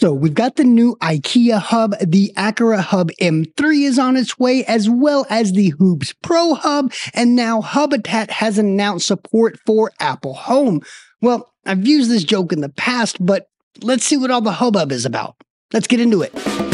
So we've got the new IKEA Hub, the Aqara Hub M3 is on its way, as well as the Hoobs Pro Hub, and now Hubitat has announced support for Apple Home. Well, I've used this joke in the past, but let's see what all the hubbub is about. Let's get into it.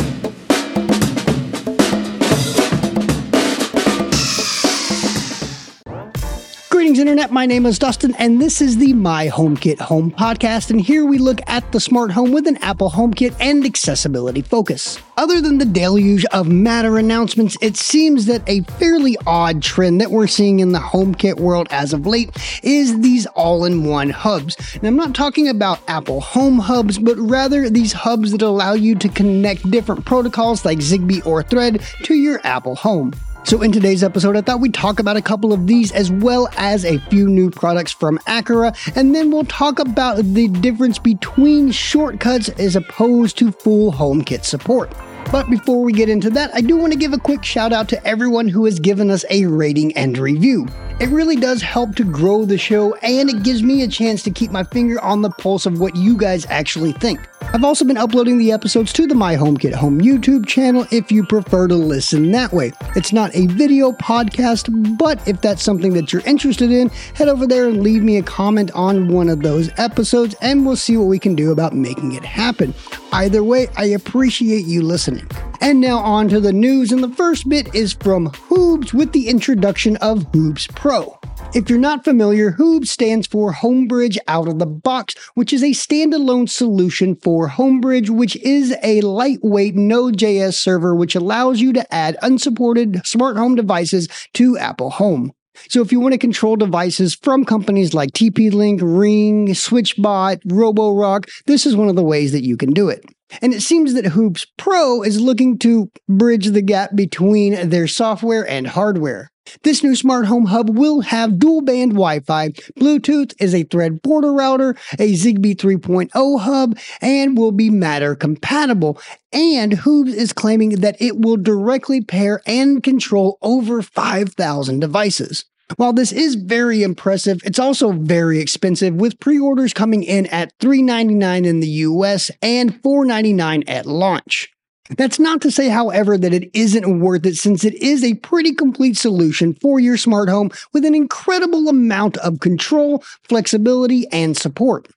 Greetings, Internet. My name is Dustin, and this is the My HomeKit Home Podcast. And here we look at the smart home with an Apple HomeKit and accessibility focus. Other than the deluge of Matter announcements, it seems that a fairly odd trend that we're seeing in the HomeKit world as of late is these all in one hubs. And I'm not talking about Apple Home hubs, but rather these hubs that allow you to connect different protocols like Zigbee or Thread to your Apple Home. So, in today's episode, I thought we'd talk about a couple of these as well as a few new products from Aqara, and then we'll talk about the difference between shortcuts as opposed to full HomeKit support. But before we get into that, I do want to give a quick shout out to everyone who has given us a rating and review. It really does help to grow the show, and it gives me a chance to keep my finger on the pulse of what you guys actually think. I've also been uploading the episodes to the My HomeKit Home YouTube channel if you prefer to listen that way. It's not a video podcast, but if that's something that you're interested in, head over there and leave me a comment on one of those episodes, and we'll see what we can do about making it happen. Either way, I appreciate you listening. And now on to the news, and the first bit is from Hoobs with the introduction of Hoobs Pro. If you're not familiar, Hoobs stands for Homebridge Out of the Box, which is a standalone solution for Homebridge, which is a lightweight Node.js server which allows you to add unsupported smart home devices to Apple Home. So if you want to control devices from companies like TP-Link, Ring, SwitchBot, Roborock, this is one of the ways that you can do it. And it seems that Hoobs Pro is looking to bridge the gap between their software and hardware. This new smart home hub will have dual band Wi Fi, Bluetooth is a Thread border router, a Zigbee 3.0 hub, and will be Matter compatible. And Hoobs is claiming that it will directly pair and control over 5,000 devices. While this is very impressive, it's also very expensive with pre-orders coming in at $3.99 in the US and $4.99 at launch. That's not to say, however, that it isn't worth it since it is a pretty complete solution for your smart home with an incredible amount of control, flexibility, and support.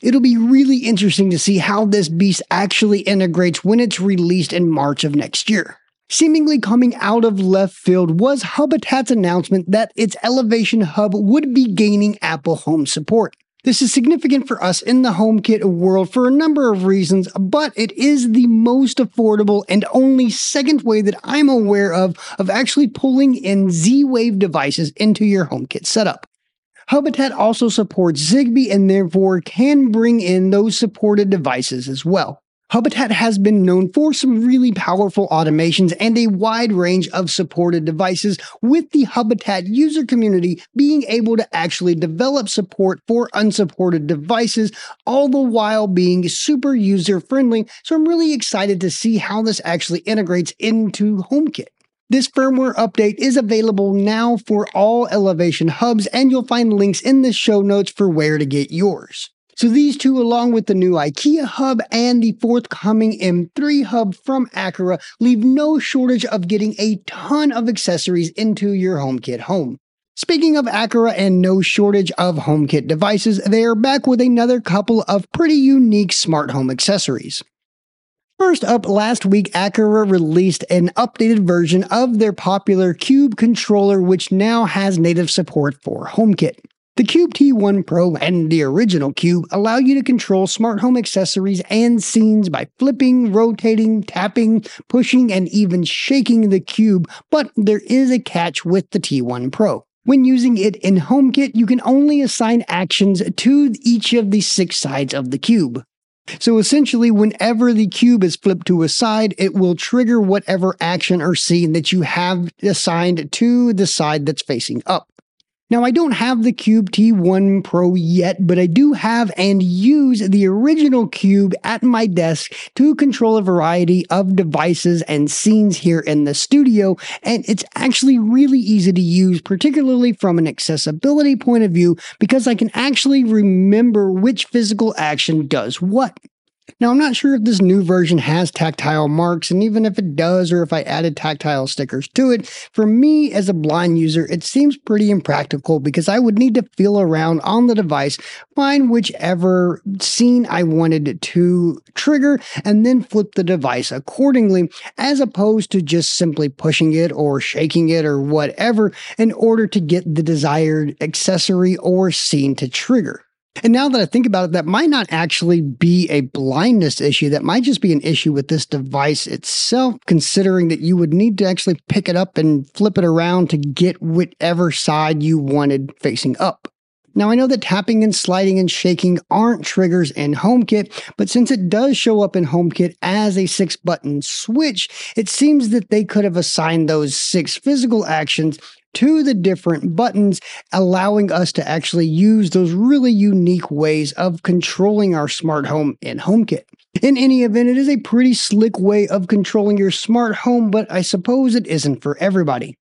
It'll be really interesting to see how this beast actually integrates when it's released in March of next year. Seemingly coming out of left field was Hubitat's announcement that its Elevation Hub would be gaining Apple Home support. This is significant for us in the HomeKit world for a number of reasons, but it is the most affordable and only second way that I'm aware of of actually pulling in Z-Wave devices into your HomeKit setup. Hubitat also supports Zigbee and therefore can bring in those supported devices as well. Hubitat has been known for some really powerful automations and a wide range of supported devices, with the Hubitat user community being able to actually develop support for unsupported devices, all the while being super user friendly. So I'm really excited to see how this actually integrates into HomeKit. This firmware update is available now for all Elevation hubs, and you'll find links in the show notes for where to get yours. So these two, along with the new IKEA hub and the forthcoming M3 hub from Aqara, leave no shortage of getting a ton of accessories into your HomeKit home. Speaking of Aqara and no shortage of HomeKit devices, they are back with another couple of pretty unique smart home accessories. First up, last week, Aqara released an updated version of their popular Cube controller, which now has native support for HomeKit. The Cube T1 Pro and the original Cube allow you to control smart home accessories and scenes by flipping, rotating, tapping, pushing, and even shaking the Cube, but there is a catch with the T1 Pro. When using it in HomeKit, you can only assign actions to each of the six sides of the cube. So essentially, whenever the cube is flipped to a side, it will trigger whatever action or scene that you have assigned to the side that's facing up. Now, I don't have the Cube T1 Pro yet, but I do have and use the original Cube at my desk to control a variety of devices and scenes here in the studio, and it's actually really easy to use, particularly from an accessibility point of view, because I can actually remember which physical action does what. Now, I'm not sure if this new version has tactile marks, and even if it does, or if I added tactile stickers to it, for me as a blind user, it seems pretty impractical because I would need to feel around on the device, find whichever scene I wanted to trigger, and then flip the device accordingly, as opposed to just simply pushing it or shaking it or whatever in order to get the desired accessory or scene to trigger. And now that I think about it, that might not actually be a blindness issue. That might just be an issue with this device itself, considering that you would need to actually pick it up and flip it around to get whichever side you wanted facing up. Now, I know that tapping and sliding and shaking aren't triggers in HomeKit, but since it does show up in HomeKit as a six button switch, it seems that they could have assigned those six physical actions to the different buttons, allowing us to actually use those really unique ways of controlling our smart home in HomeKit. In any event, it is a pretty slick way of controlling your smart home, but I suppose it isn't for everybody.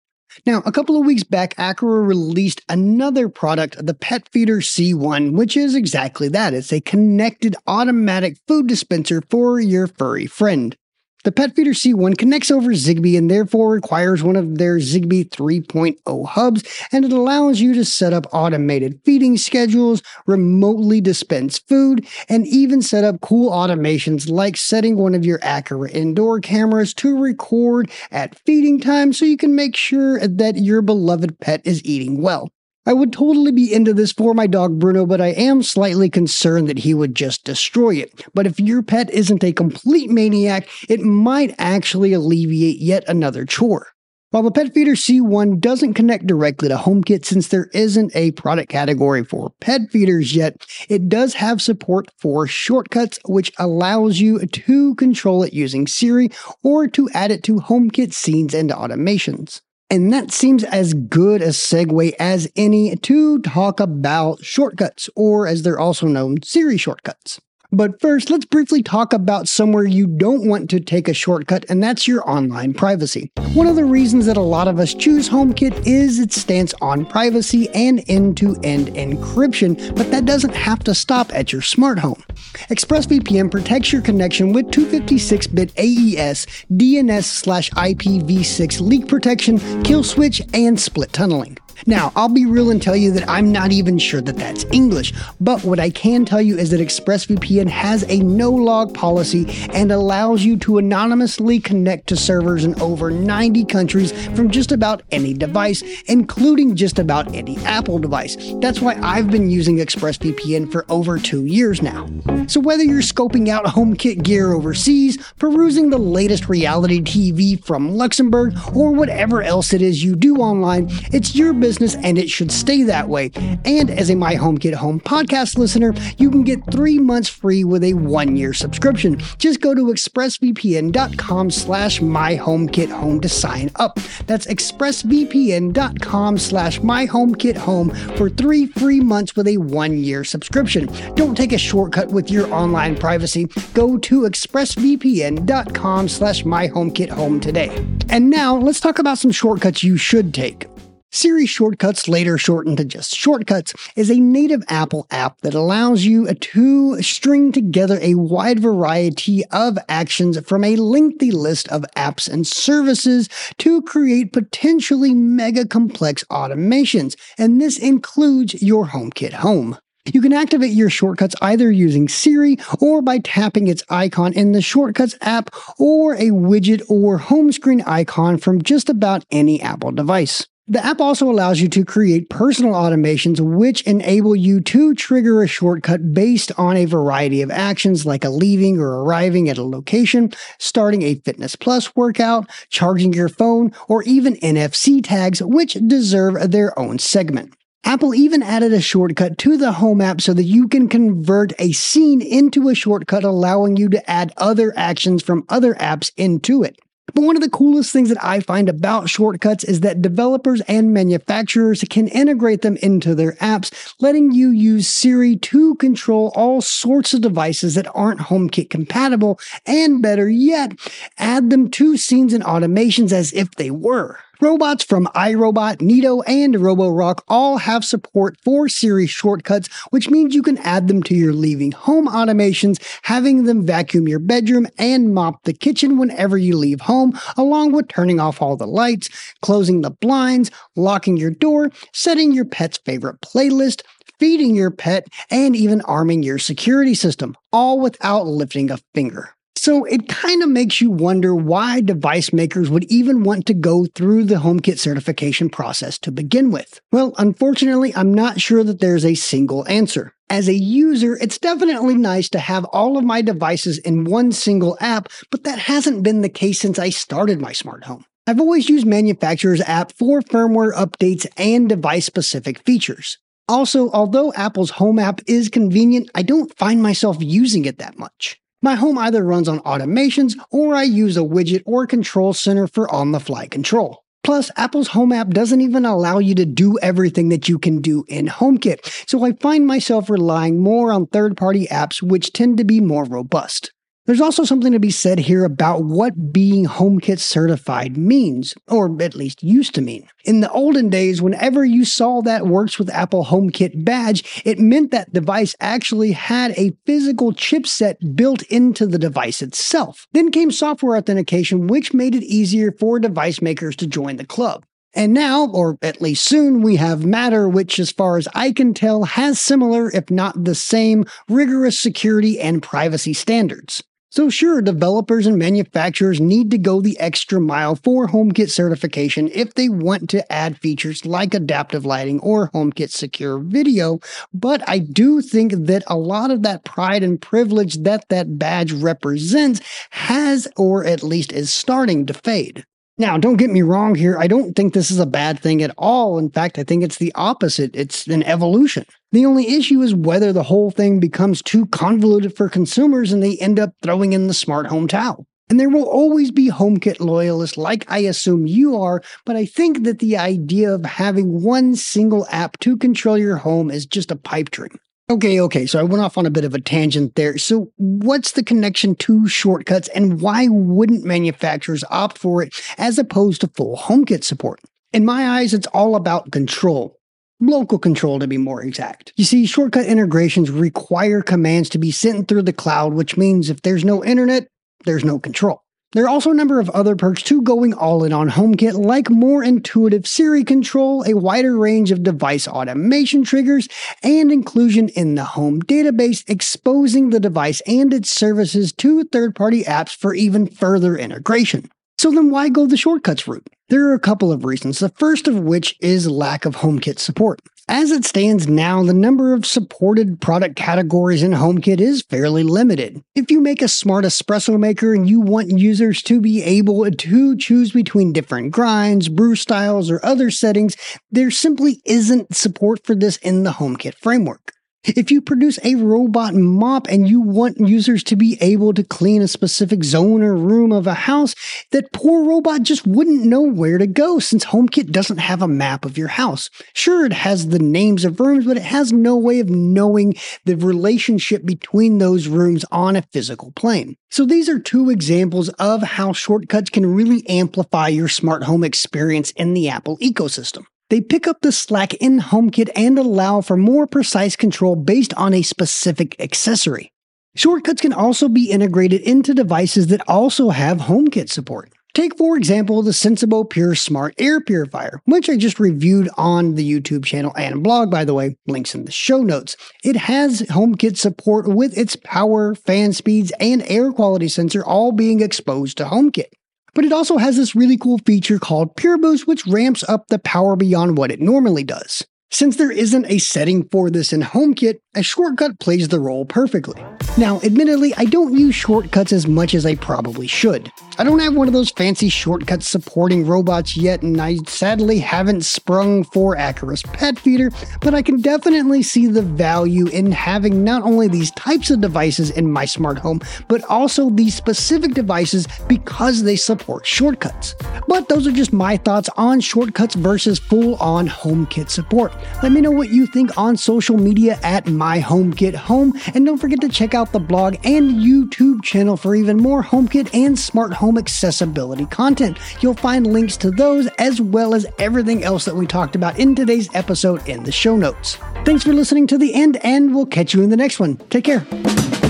Now, a couple of weeks back, Aqara released another product, the Pet Feeder C1, which is exactly that. It's a connected automatic food dispenser for your furry friend. The Pet Feeder C1 connects over Zigbee and therefore requires one of their Zigbee 3.0 hubs, and it allows you to set up automated feeding schedules, remotely dispense food, and even set up cool automations like setting one of your Aqara indoor cameras to record at feeding time so you can make sure that your beloved pet is eating well. I would totally be into this for my dog Bruno, but I am slightly concerned that he would just destroy it. But if your pet isn't a complete maniac, it might actually alleviate yet another chore. While the Pet Feeder C1 doesn't connect directly to HomeKit since there isn't a product category for pet feeders yet, it does have support for shortcuts, which allows you to control it using Siri or to add it to HomeKit scenes and automations. And that seems as good a segue as any to talk about shortcuts, or as they're also known, Siri shortcuts. But first, let's briefly talk about somewhere you don't want to take a shortcut, and that's your online privacy. One of the reasons that a lot of us choose HomeKit is its stance on privacy and end to end encryption, but that doesn't have to stop at your smart home. ExpressVPN protects your connection with 256 bit AES, DNS slash IPv6 leak protection, kill switch, and split tunneling. Now, I'll be real and tell you that I'm not even sure that that's English, but what I can tell you is that ExpressVPN has a no log policy and allows you to anonymously connect to servers in over 90 countries from just about any device, including just about any Apple device. That's why I've been using ExpressVPN for over two years now. So, whether you're scoping out HomeKit gear overseas, perusing the latest reality TV from Luxembourg, or whatever else it is you do online, it's your business business and it should stay that way. And as a My Home HomeKit Home podcast listener, you can get three months free with a one-year subscription. Just go to expressvpn.com slash myhomekithome to sign up. That's expressvpn.com slash myhomekithome for three free months with a one-year subscription. Don't take a shortcut with your online privacy. Go to expressvpn.com slash myhomekithome today. And now let's talk about some shortcuts you should take. Siri Shortcuts, later shortened to just Shortcuts, is a native Apple app that allows you to string together a wide variety of actions from a lengthy list of apps and services to create potentially mega complex automations, and this includes your HomeKit Home. You can activate your shortcuts either using Siri or by tapping its icon in the Shortcuts app or a widget or home screen icon from just about any Apple device. The app also allows you to create personal automations which enable you to trigger a shortcut based on a variety of actions like a leaving or arriving at a location, starting a Fitness Plus workout, charging your phone, or even NFC tags, which deserve their own segment. Apple even added a shortcut to the Home app so that you can convert a scene into a shortcut, allowing you to add other actions from other apps into it. But one of the coolest things that I find about shortcuts is that developers and manufacturers can integrate them into their apps, letting you use Siri to control all sorts of devices that aren't HomeKit compatible, and better yet, add them to scenes and automations as if they were. Robots from iRobot, Neato, and Roborock all have support for Siri shortcuts, which means you can add them to your leaving home automations, having them vacuum your bedroom and mop the kitchen whenever you leave home, along with turning off all the lights, closing the blinds, locking your door, setting your pet's favorite playlist, feeding your pet, and even arming your security system, all without lifting a finger. So it kind of makes you wonder why device makers would even want to go through the HomeKit certification process to begin with. Well, unfortunately, I'm not sure that there's a single answer. As a user, it's definitely nice to have all of my devices in one single app, but that hasn't been the case since I started my smart home. I've always used manufacturer's app for firmware updates and device specific features. Also, although Apple's Home app is convenient, I don't find myself using it that much. My home either runs on automations or I use a widget or control center for on the fly control. Plus, Apple's Home app doesn't even allow you to do everything that you can do in HomeKit, so I find myself relying more on third party apps which tend to be more robust. There's also something to be said here about what being HomeKit certified means, or at least used to mean. In the olden days, whenever you saw that Works with Apple HomeKit badge, it meant that device actually had a physical chipset built into the device itself. Then came software authentication, which made it easier for device makers to join the club. And now, or at least soon, we have Matter, which, as far as I can tell, has similar, if not the same, rigorous security and privacy standards. So, sure, developers and manufacturers need to go the extra mile for HomeKit certification if they want to add features like adaptive lighting or HomeKit secure video, but I do think that a lot of that pride and privilege that that badge represents has, or at least is starting to fade. Now, don't get me wrong here. I don't think this is a bad thing at all. In fact, I think it's the opposite. It's an evolution. The only issue is whether the whole thing becomes too convoluted for consumers and they end up throwing in the smart home towel. And there will always be HomeKit loyalists like I assume you are, but I think that the idea of having one single app to control your home is just a pipe dream. Okay, okay, so I went off on a bit of a tangent there. So, what's the connection to shortcuts and why wouldn't manufacturers opt for it as opposed to full HomeKit support? In my eyes, it's all about control. Local control to be more exact. You see, shortcut integrations require commands to be sent through the cloud, which means if there's no internet, there's no control. There are also a number of other perks to going all in on HomeKit, like more intuitive Siri control, a wider range of device automation triggers, and inclusion in the home database, exposing the device and its services to third party apps for even further integration. So then why go the shortcuts route? There are a couple of reasons, the first of which is lack of HomeKit support. As it stands now, the number of supported product categories in HomeKit is fairly limited. If you make a smart espresso maker and you want users to be able to choose between different grinds, brew styles, or other settings, there simply isn't support for this in the HomeKit framework. If you produce a robot mop and you want users to be able to clean a specific zone or room of a house, that poor robot just wouldn't know where to go since HomeKit doesn't have a map of your house. Sure, it has the names of rooms, but it has no way of knowing the relationship between those rooms on a physical plane. So these are two examples of how shortcuts can really amplify your smart home experience in the Apple ecosystem. They pick up the slack in HomeKit and allow for more precise control based on a specific accessory. Shortcuts can also be integrated into devices that also have HomeKit support. Take, for example, the Sensibo Pure Smart Air Purifier, which I just reviewed on the YouTube channel and blog, by the way, links in the show notes. It has HomeKit support with its power, fan speeds, and air quality sensor all being exposed to HomeKit. But it also has this really cool feature called Pure Boost, which ramps up the power beyond what it normally does. Since there isn't a setting for this in HomeKit, a shortcut plays the role perfectly. Now, admittedly, I don't use shortcuts as much as I probably should. I don't have one of those fancy shortcuts supporting robots yet, and I sadly haven't sprung for Aqara's Pet Feeder, but I can definitely see the value in having not only these types of devices in my smart home, but also these specific devices because they support shortcuts. But those are just my thoughts on shortcuts versus full on HomeKit support. Let me know what you think on social media at My HomeKit Home, and don't forget to check out the blog and YouTube channel for even more HomeKit and smart home accessibility content. You'll find links to those as well as everything else that we talked about in today's episode in the show notes. Thanks for listening to the end, and we'll catch you in the next one. Take care.